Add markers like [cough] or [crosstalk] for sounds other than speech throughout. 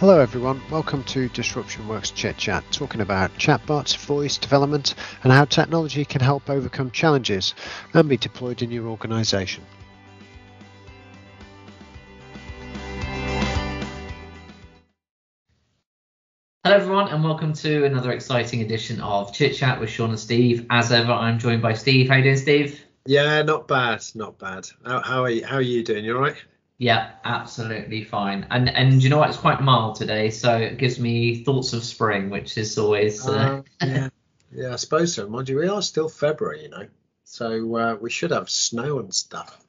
Hello, everyone. Welcome to Disruption Works Chit Chat, talking about chatbots, voice development, and how technology can help overcome challenges and be deployed in your organization. Hello, everyone, and welcome to another exciting edition of Chit Chat with Sean and Steve. As ever, I'm joined by Steve. How you doing, Steve? Yeah, not bad, not bad. How, how are you? How are you doing? You all right? Yeah, absolutely fine. And and you know what? It's quite mild today, so it gives me thoughts of spring, which is always. Uh... Uh, [laughs] yeah, yeah, I suppose so. Mind you, we are still February, you know, so uh, we should have snow and stuff.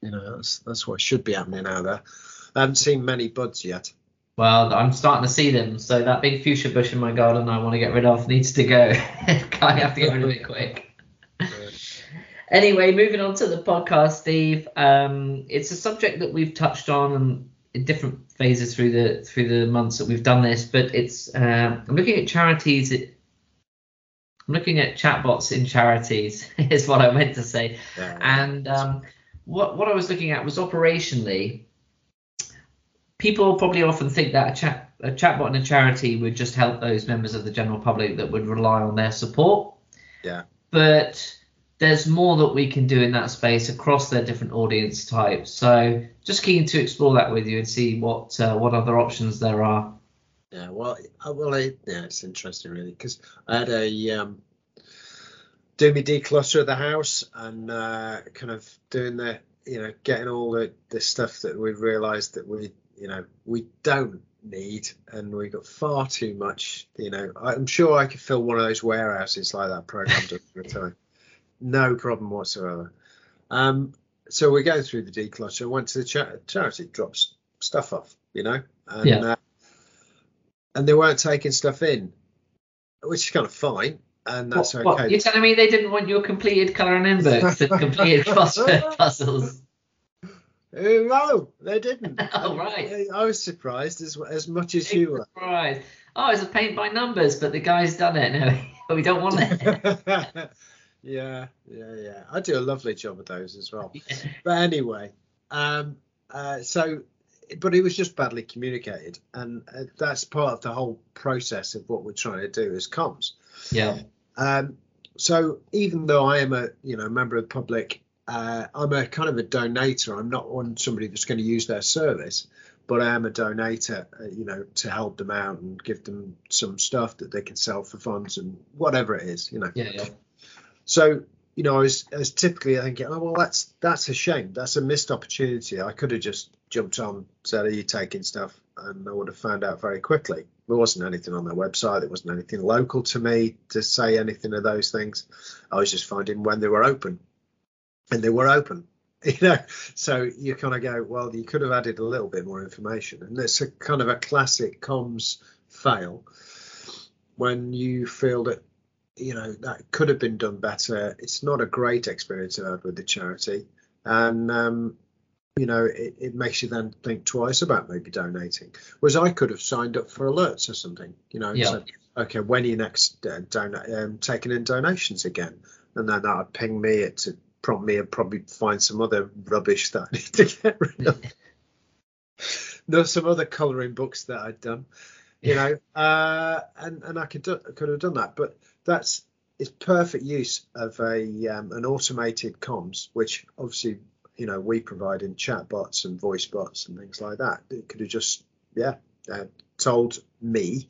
You know, that's that's what should be happening out there. I haven't seen many buds yet. Well, I'm starting to see them. So that big fuchsia bush in my garden I want to get rid of needs to go. [laughs] I have to get rid of it quick. Anyway, moving on to the podcast, Steve. Um, it's a subject that we've touched on in different phases through the through the months that we've done this, but it's uh, I'm looking at charities. I'm looking at chatbots in charities [laughs] is what I meant to say, Yeah. and um, what what I was looking at was operationally. People probably often think that a chat a chatbot in a charity would just help those members of the general public that would rely on their support. Yeah. But there's more that we can do in that space across their different audience types. So just keen to explore that with you and see what uh, what other options there are. Yeah, well, uh, well, I, yeah, it's interesting really because I had a um, do me declutter of the house and uh, kind of doing the, you know, getting all the the stuff that we've realised that we, you know, we don't need and we got far too much. You know, I'm sure I could fill one of those warehouses like that program does for a time, no problem whatsoever. Um, so we go through the declutter. Went to the cha- charity, drops stuff off, you know, and Yeah. uh, and they weren't taking stuff in, which is kind of fine, and that's what, what, okay. you're telling me they didn't want your completed colouring in books and [laughs] completed crossword puzzles? Uh, no, they didn't. [laughs] Oh, right. I, I was surprised as as much as you were. Right. Oh, it's a paint by numbers, but the guy's done it. No, [laughs] we don't want it. Yeah, yeah, yeah. I do a lovely job of those as well. [laughs] But anyway, um, uh, so, but it was just badly communicated, and uh, that's part of the whole process of what we're trying to do as comms. yeah. Um, so even though I am a you know member of the public, uh, I'm a kind of a donator. I'm not one somebody that's going to use their service, but I am a donator. Uh, you know, to help them out and give them some stuff that they can sell for funds and whatever it is. You know. Yeah, yeah. So you know, I was, I was typically thinking, oh well, that's that's a shame. That's a missed opportunity. I could have just jumped on, said, "Are you taking stuff?" and I would have found out very quickly. There wasn't anything on their website. There wasn't anything local to me to say anything of those things. I was just finding when they were open, and they were open. [laughs] You know, so you kind of go, well, you could have added a little bit more information, and it's a kind of a classic comms fail when you feel that you know that could have been done better. It's not a great experience I've had with the charity, and um, you know it, it makes you then think twice about maybe donating. Whereas I could have signed up for alerts or something, you know, Yeah. said, okay, when are you next uh, donate um, taking in donations again? And then that would ping me it to prompt me and probably find some other rubbish that I need to get rid of. [laughs] There's some other colouring books that I'd done, you know, uh, and and I could do, could have done that, but that's it's perfect use of a um, an automated comms, which obviously you know we provide in chat bots and voice bots and things like that. It could have just yeah uh, told me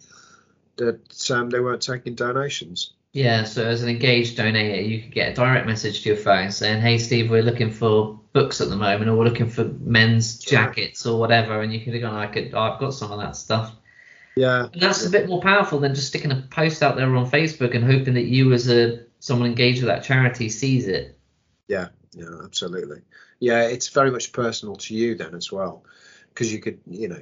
that um, they weren't taking donations. Yeah, so as an engaged donor, you could get a direct message to your phone saying, "Hey, Steve, we're looking for books at the moment, or we're looking for men's jackets or whatever," and you could have gone, "I could, I've got some of that stuff." Yeah, And that's a bit more powerful than just sticking a post out there on Facebook and hoping that you, as a someone engaged with that charity, sees it. Yeah, yeah, absolutely. Yeah, it's very much personal to you then as well, because you could, you know,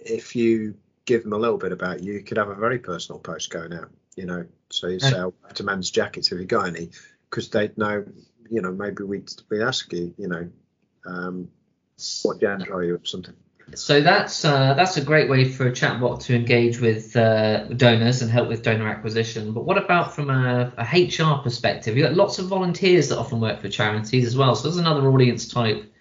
if you give them a little bit about you, you could have a very personal post going out. You know, so you say, "Oh, to men's jackets, have you got any?" Because they'd know, you know, maybe we'd we ask you, you know, um, what gender are you or something. So that's uh, that's a great way for a chatbot to engage with uh, donors and help with donor acquisition. But what about from a, a HR perspective? You've got lots of volunteers that often work for charities as well. So there's another audience type.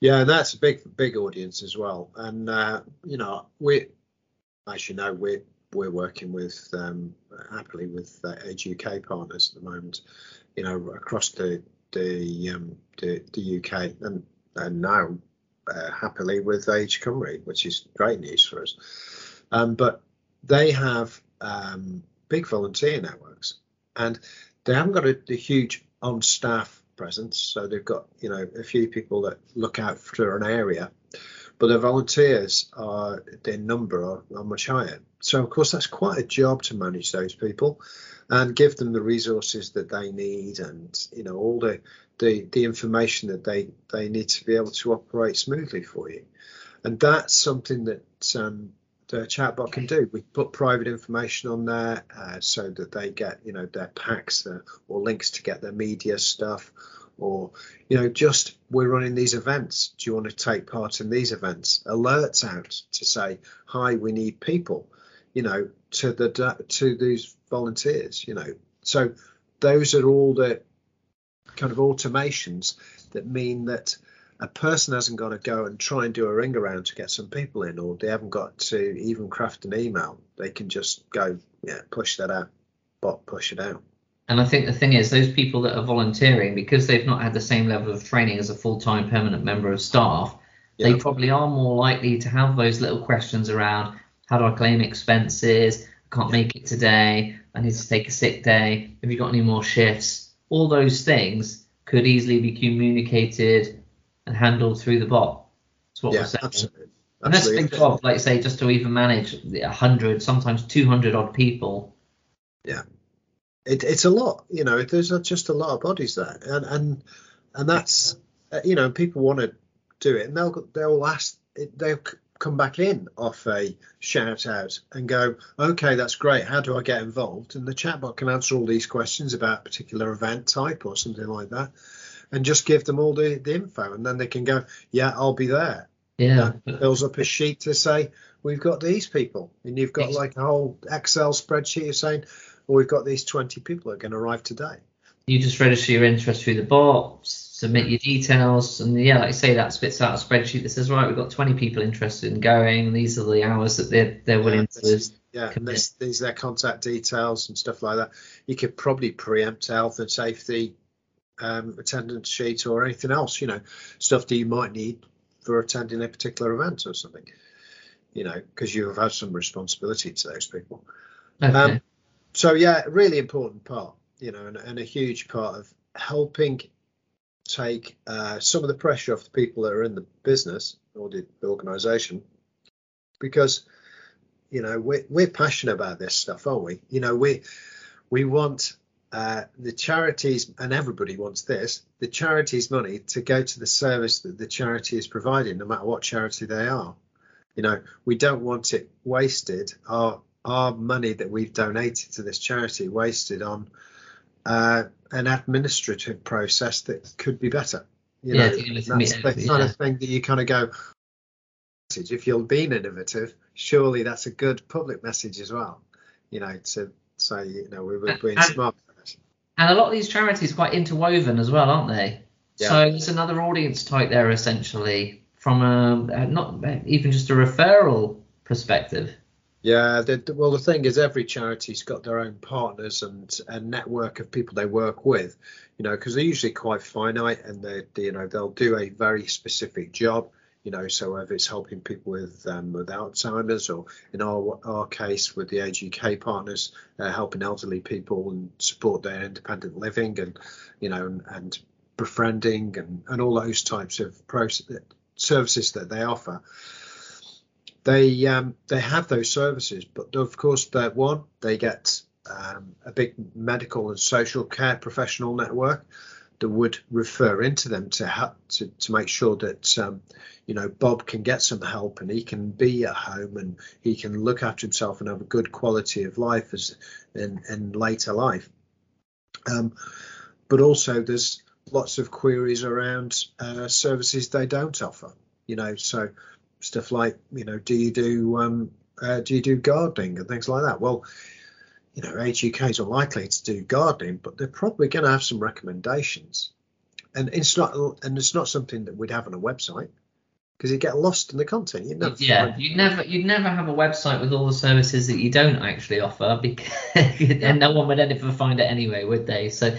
Yeah, that's a big, big audience as well. And uh, you know, we as you know, we're we're working with um, happily with uh, Age UK partners at the moment, you know, across the the um, the, the UK and and now uh, happily with Age Cymru, which is great news for us. Um, but they have um, big volunteer networks, and they haven't got a, a huge on-staff presence, so they've got you know a few people that look out for an area, but the volunteers are their number are, are much higher. So of course that's quite a job to manage those people and give them the resources that they need and you know all the the, the information that they they need to be able to operate smoothly for you. And that's something that um, the chatbot can do. We put private information on there uh, so that they get, you know, their packs uh, or links to get their media stuff, or you know, just we're running these events. Do you want to take part in these events? Alerts out to say, hi, we need people, you know, to the to these volunteers, you know. So those are all the kind of automations that mean that a person hasn't got to go and try and do a ring around to get some people in, or they haven't got to even craft an email. They can just go, yeah, push that out, bot push it out. And I think the thing is, those people that are volunteering, because they've not had the same level of training as a full time permanent member of staff, yeah. they probably are more likely to have those little questions around how do I claim expenses? I can't make it today. I need to take a sick day. Have you got any more shifts? All those things could easily be communicated and handled through the bot. That's what yeah, we're saying. Absolutely. And that's a big job, like say, just to even manage a hundred, sometimes two hundred odd people. Yeah, it, it's a lot. You know, there's just a lot of bodies there, and and and that's uh, you know, people want to do it, and they'll they'll ask, they'll come back in off a shout out and go, okay, that's great. How do I get involved? And the chatbot can answer all these questions about a particular event type or something like that and just give them all the, the info and then they can go yeah i'll be there yeah fills up a sheet to say we've got these people and you've got like a whole excel spreadsheet of saying well we've got these 20 people that are going to arrive today you just register your interest through the bot submit your details and yeah like I say that spits out a spreadsheet that says right we've got 20 people interested in going these are the hours that they're they're willing yeah, to yeah and this, these are their contact details and stuff like that you could probably preempt health and safety um, attendance sheet or anything else, you know, stuff that you might need for attending a particular event or something, you know, because you have had some responsibility to those people. Okay. Um, so yeah, really important part, you know, and, and a huge part of helping take uh, some of the pressure off the people that are in the business or the, organisation, because you know we're, we're passionate about this stuff, aren't we? You know, we we want uh, the charities, and everybody wants this, the charity's money to go to the service that the charity is providing, no matter what charity they are. You know, we don't want it wasted, our, our money that we've donated to this charity wasted on uh, an administrative process that could be better. You yeah, know, that's the yeah. kind of thing that you kind of go, if you're being innovative, surely that's a good public message as well. You know, to say, you know, we were being and, smart. And a lot of these charities are quite interwoven as well, aren't they? Yeah. So there's another audience type there essentially from a not uh, even just a referral perspective. Yeah, the, well, the thing is, every charity's got their own partners and a network of people they work with, you know, because they're usually quite finite and they, you know, they'll do a very specific job you know, so if it's helping people with um, with Alzheimer's, or in our our case with the Age UK partners, uh, helping elderly people and support their independent living, and you know, and, and befriending and and all those types of process, services that they offer. They um, they have those services, but of course, that one they get um, a big medical and social care professional network that would refer into them to to, to make sure that um, you know Bob can get some help and he can be at home and he can look after himself and have a good quality of life as in, in later life. Um, but also there's lots of queries around uh, services they don't offer. You know, so stuff like you know, do you do um, uh, do you do gardening and things like that? Well, you know, Age UK is unlikely to do gardening, but they're probably going to have some recommendations. And it's not, and it's not something that we'd have on a website because you get lost in the content. You never yeah, find- you'd never you'd never have a website with all the services that you don't actually offer because [laughs] and no one would ever find it anyway, would they? So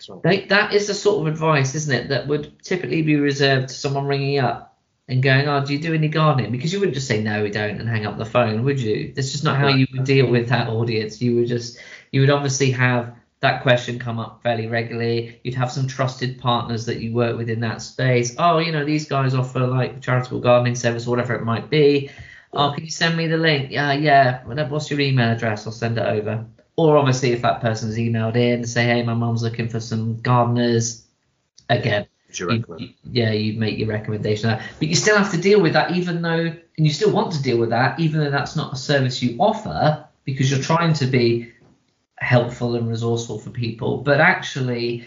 So, they, that is the sort of advice, isn't it, that would typically be reserved to someone ringing up and going, "Oh, do you do any gardening?" Because you wouldn't just say no, we don't, and hang up the phone, would you? That's just not how you would deal with that audience. You would just you would obviously have that question come up fairly regularly. You'd have some trusted partners that you work with in that space. Oh, you know, these guys offer like charitable gardening service, whatever it might be. Oh, can you send me the link? Yeah, yeah. What's your email address? I'll send it over. Or obviously, if that person's emailed in say, hey, my mum's looking for some gardeners, again, you you- yeah, you'd make your recommendation. But you still have to deal with that, even though, and you still want to deal with that, even though that's not a service you offer, because you're trying to be helpful and resourceful for people. But actually,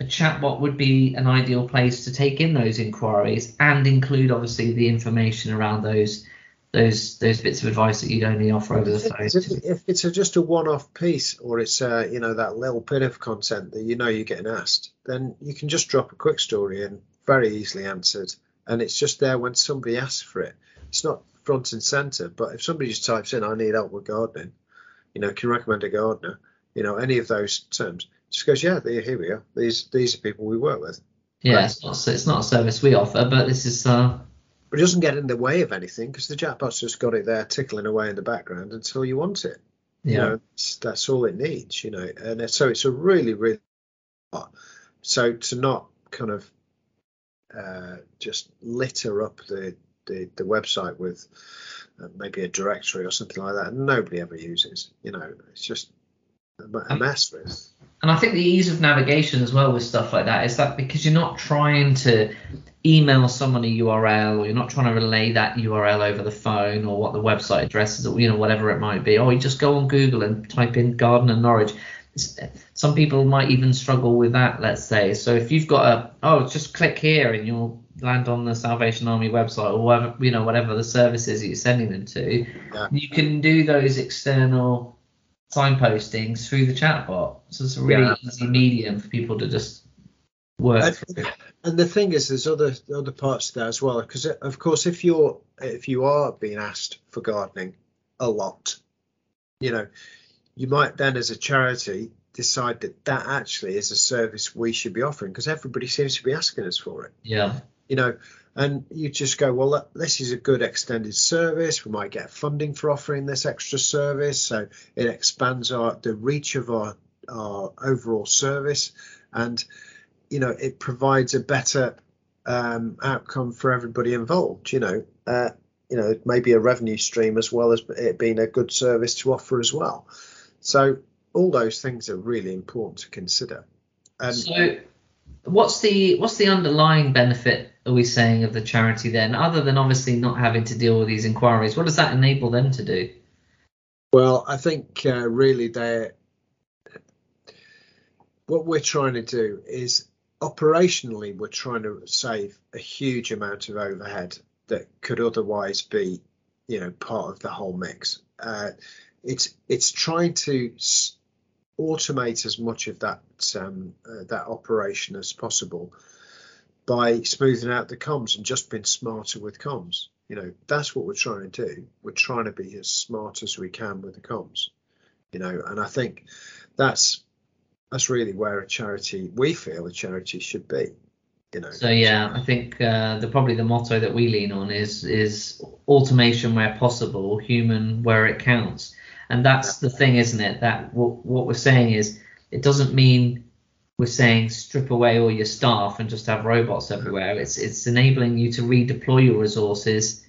a chatbot would be an ideal place to take in those inquiries and include, obviously, the information around those those those bits of advice that you'd only offer over the phone. if, if it's a, just a one-off piece, or it's uh, you know that little bit of content that you know you're getting asked, then you can just drop a quick story in, very easily answered, and it's just there when somebody asks for it. It's not front and center, but if somebody just types in, "I need help with gardening," you know, can you recommend a gardener? You know, any of those terms, just goes, "Yeah, here we are. These these are people we work with." Yeah, it's not, it's not a service we offer, but this is uh, But it doesn't get in the way of anything because the chatbot's just got it there tickling away in the background until you want it. yeah. you know it's- that's all it needs you know and so it's a really really so to not kind of uh, just litter up the, the the website with uh, maybe a directory or something like that nobody ever uses you know it's just a, mess with And I think the ease of navigation as well with stuff like that is that because you're not trying to email someone a URL or you're not trying to relay that URL over the phone or what the website address is or you know whatever it might be. Or you just go on Google and type in Gardener Norwich. Some people might even struggle with that, let's say. So if you've got a oh just click here and you'll land on the Salvation Army website or whatever you know whatever the services that you're sending them to, Yeah. you can do those external signpostings through the chatbot. So it's a really Yeah. easy medium for people to just work And- and the thing is there's other other parts to that as well because uh, of course if you're if you are being asked for gardening a lot you know you might then as a charity decide that that actually is a service we should be offering because everybody seems to be asking us for it Yeah. you know and you just go well this is a good extended service. We might get funding for offering this extra service. So it expands our the reach of our our overall service. And you know it provides a better um, outcome for everybody involved you know uh, you know maybe a revenue stream as well as it being a good service to offer as well. So all those things are really important to consider. And So what's the what's the underlying benefit are we saying of the charity then, other than obviously not having to deal with these inquiries? What does that enable them to do? Well, I think uh, really they what we're trying to do is operationally we're trying to save a huge amount of overhead that could otherwise be, you know, part of the whole mix. Uh, it's it's trying to automate as much of that um, uh, that operation as possible by smoothing out the comms and just being smarter with comms. You know, that's what we're trying to do. We're trying to be as smart as we can with the comms. You know, and I think that's that's really where a charity we feel a charity should be. You know. So yeah, I think uh, the probably the motto that we lean on is is automation where possible, human where it counts. And that's the thing, isn't it? That what what we're saying is it doesn't mean we're saying strip away all your staff and just have robots everywhere. It's it's enabling you to redeploy your resources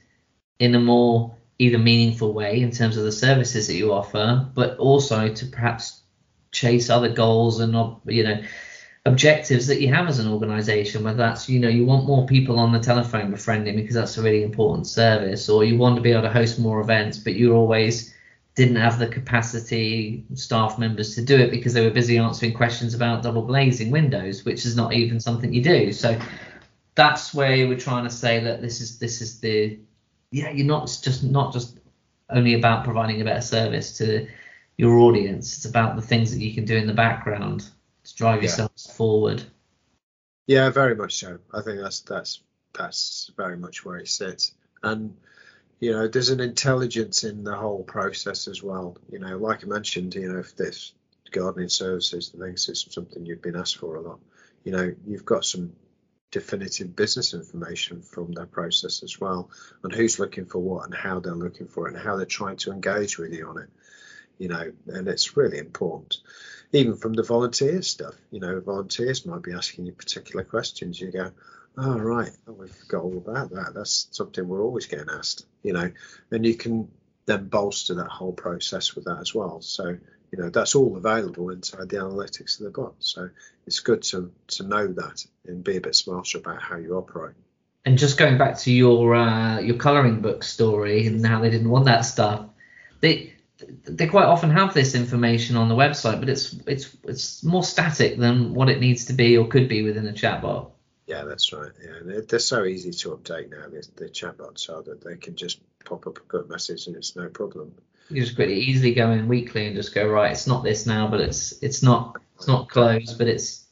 in a more either meaningful way in terms of the services that you offer, but also to perhaps chase other goals and you know objectives that you have as an organization whether that's you know you want more people on the telephone befriending because that's a really important service or you want to be able to host more events but you're always didn't have the capacity staff members to do it because they were busy answering questions about double glazing windows which is not even something you do so that's where we're trying to say that this is this is the yeah you're not just not just only about providing a better service to your audience it's about the things that you can do in the background to drive Yeah. yourselves forward Yeah, very much so. I think that's that's that's very much where it sits. And you know, there's an intelligence in the whole process as well. You know, like I mentioned, you know, if this gardening services and things is something you've been asked for a lot, you know, you've got some definitive business information from their process as well, and who's looking for what and how they're looking for it and how they're trying to engage with you on it. You know, and it's really important. Even from the volunteer stuff, you know, volunteers might be asking you particular questions. You go, oh right, oh, we've got all about that. That's something we're always getting asked, you know, and you can then bolster that whole process with that as well. So you know that's all available inside the analytics of the bot. So it's good to to know that and be a bit smarter about how you operate. And just going back to your uh, your coloring book story and how they didn't want that stuff, they they quite often have this information on the website, but it's it's it's more static than what it needs to be or could be within a chatbot. Yeah, that's right. Yeah, they're, they're so easy to update now. The, the chatbots are that they can just pop up a good message and it's no problem. You just pretty easily go in weekly and just go right. It's not this now, but it's it's not it's not closed, but it's.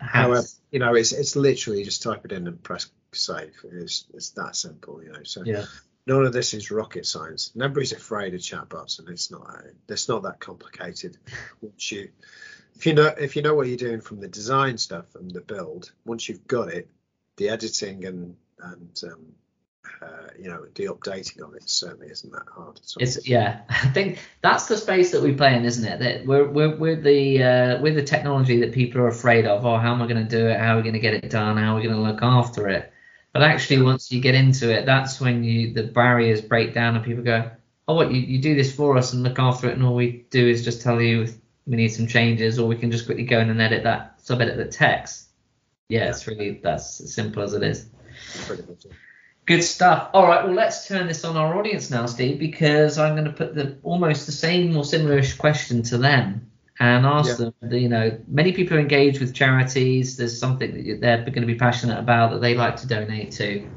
However, you know, it's it's literally just type it in and press save. It's it's that simple, you know. So yeah. None of this is rocket science. Nobody's afraid of chatbots, and it's not it's not that complicated. Once you if you know if you know what you're doing from the design stuff and the build, once you've got it, the editing and and um, uh, you know the updating of it certainly isn't that hard. It's yeah, [laughs] I think that's the space that we play in, isn't it? That we're we're, we're the uh, we're the technology that people are afraid of. Oh, how am I going to do it? How are we going to get it done? How are we going to look after it? But actually, once you get into it, that's when you the barriers break down and people go, oh, what you, you do this for us and look after it, and all we do is just tell you we need some changes, or we can just quickly go in and edit that sub edit the text. Yeah, it's really that's as simple as it is. Good stuff. All right, well let's turn this on our audience now, Steve, because I'm going to put the almost the same or similar-ish question to them and ask yeah. them. You know, many people engage with charities. There's something that they're going to be passionate about that they like to donate to.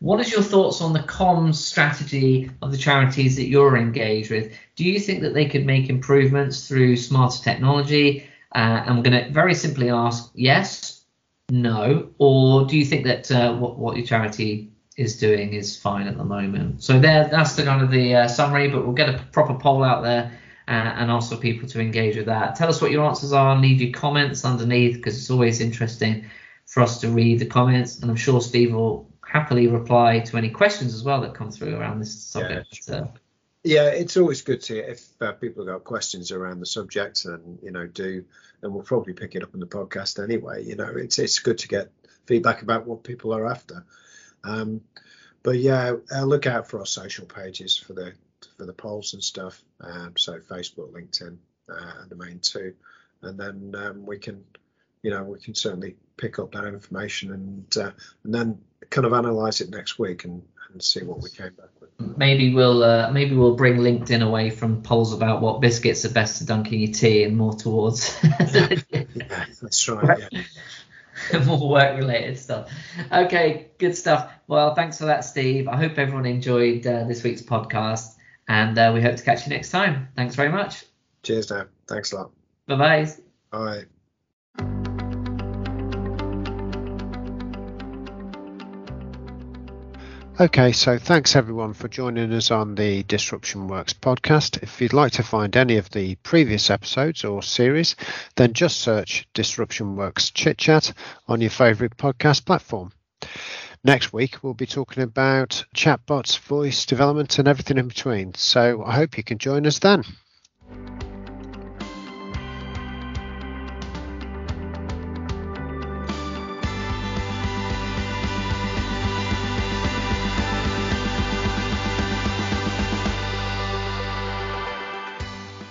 What is your thoughts on the comms strategy of the charities that you're engaged with? Do you think that they could make improvements through smarter technology? Uh, I'm going to very simply ask yes, no, or do you think that uh, what, what your charity is doing is fine at the moment? So there, that's the kind of the uh, summary, but we'll get a proper poll out there and ask for people to engage with that. Tell us what your answers are. and Leave your comments underneath because it's always interesting for us to read the comments, and I'm sure Steve will happily reply to any questions as well that come through around this subject. Yeah, sure. yeah it's always good to if uh, people have got questions around the subject and you know do and we'll probably pick it up in the podcast anyway you know it's it's good to get feedback about what people are after um, but yeah uh, look out for our social pages for the for the polls and stuff um, so facebook linkedin uh, the main two and then um, we can you know we can certainly pick up that information and uh, and then kind of analyze it next week and, and see what we came back with. Maybe we'll uh, maybe we'll bring LinkedIn away from polls about what biscuits are best to dunk in your tea and more towards. [laughs] yeah, that's right. Yeah. [laughs] more work related stuff. Okay, good stuff. Well, thanks for that, Steve. I hope everyone enjoyed uh, this week's podcast, and uh, we hope to catch you next time. Thanks very much. Cheers, Dan. Thanks a lot. Bye bye. Bye. Okay, so thanks everyone for joining us on the Disruption Works podcast. If you'd like to find any of the previous episodes or series, then just search Disruption Works Chit Chat on your favourite podcast platform. Next week, we'll be talking about chatbots, voice development, and everything in between. So I hope you can join us then.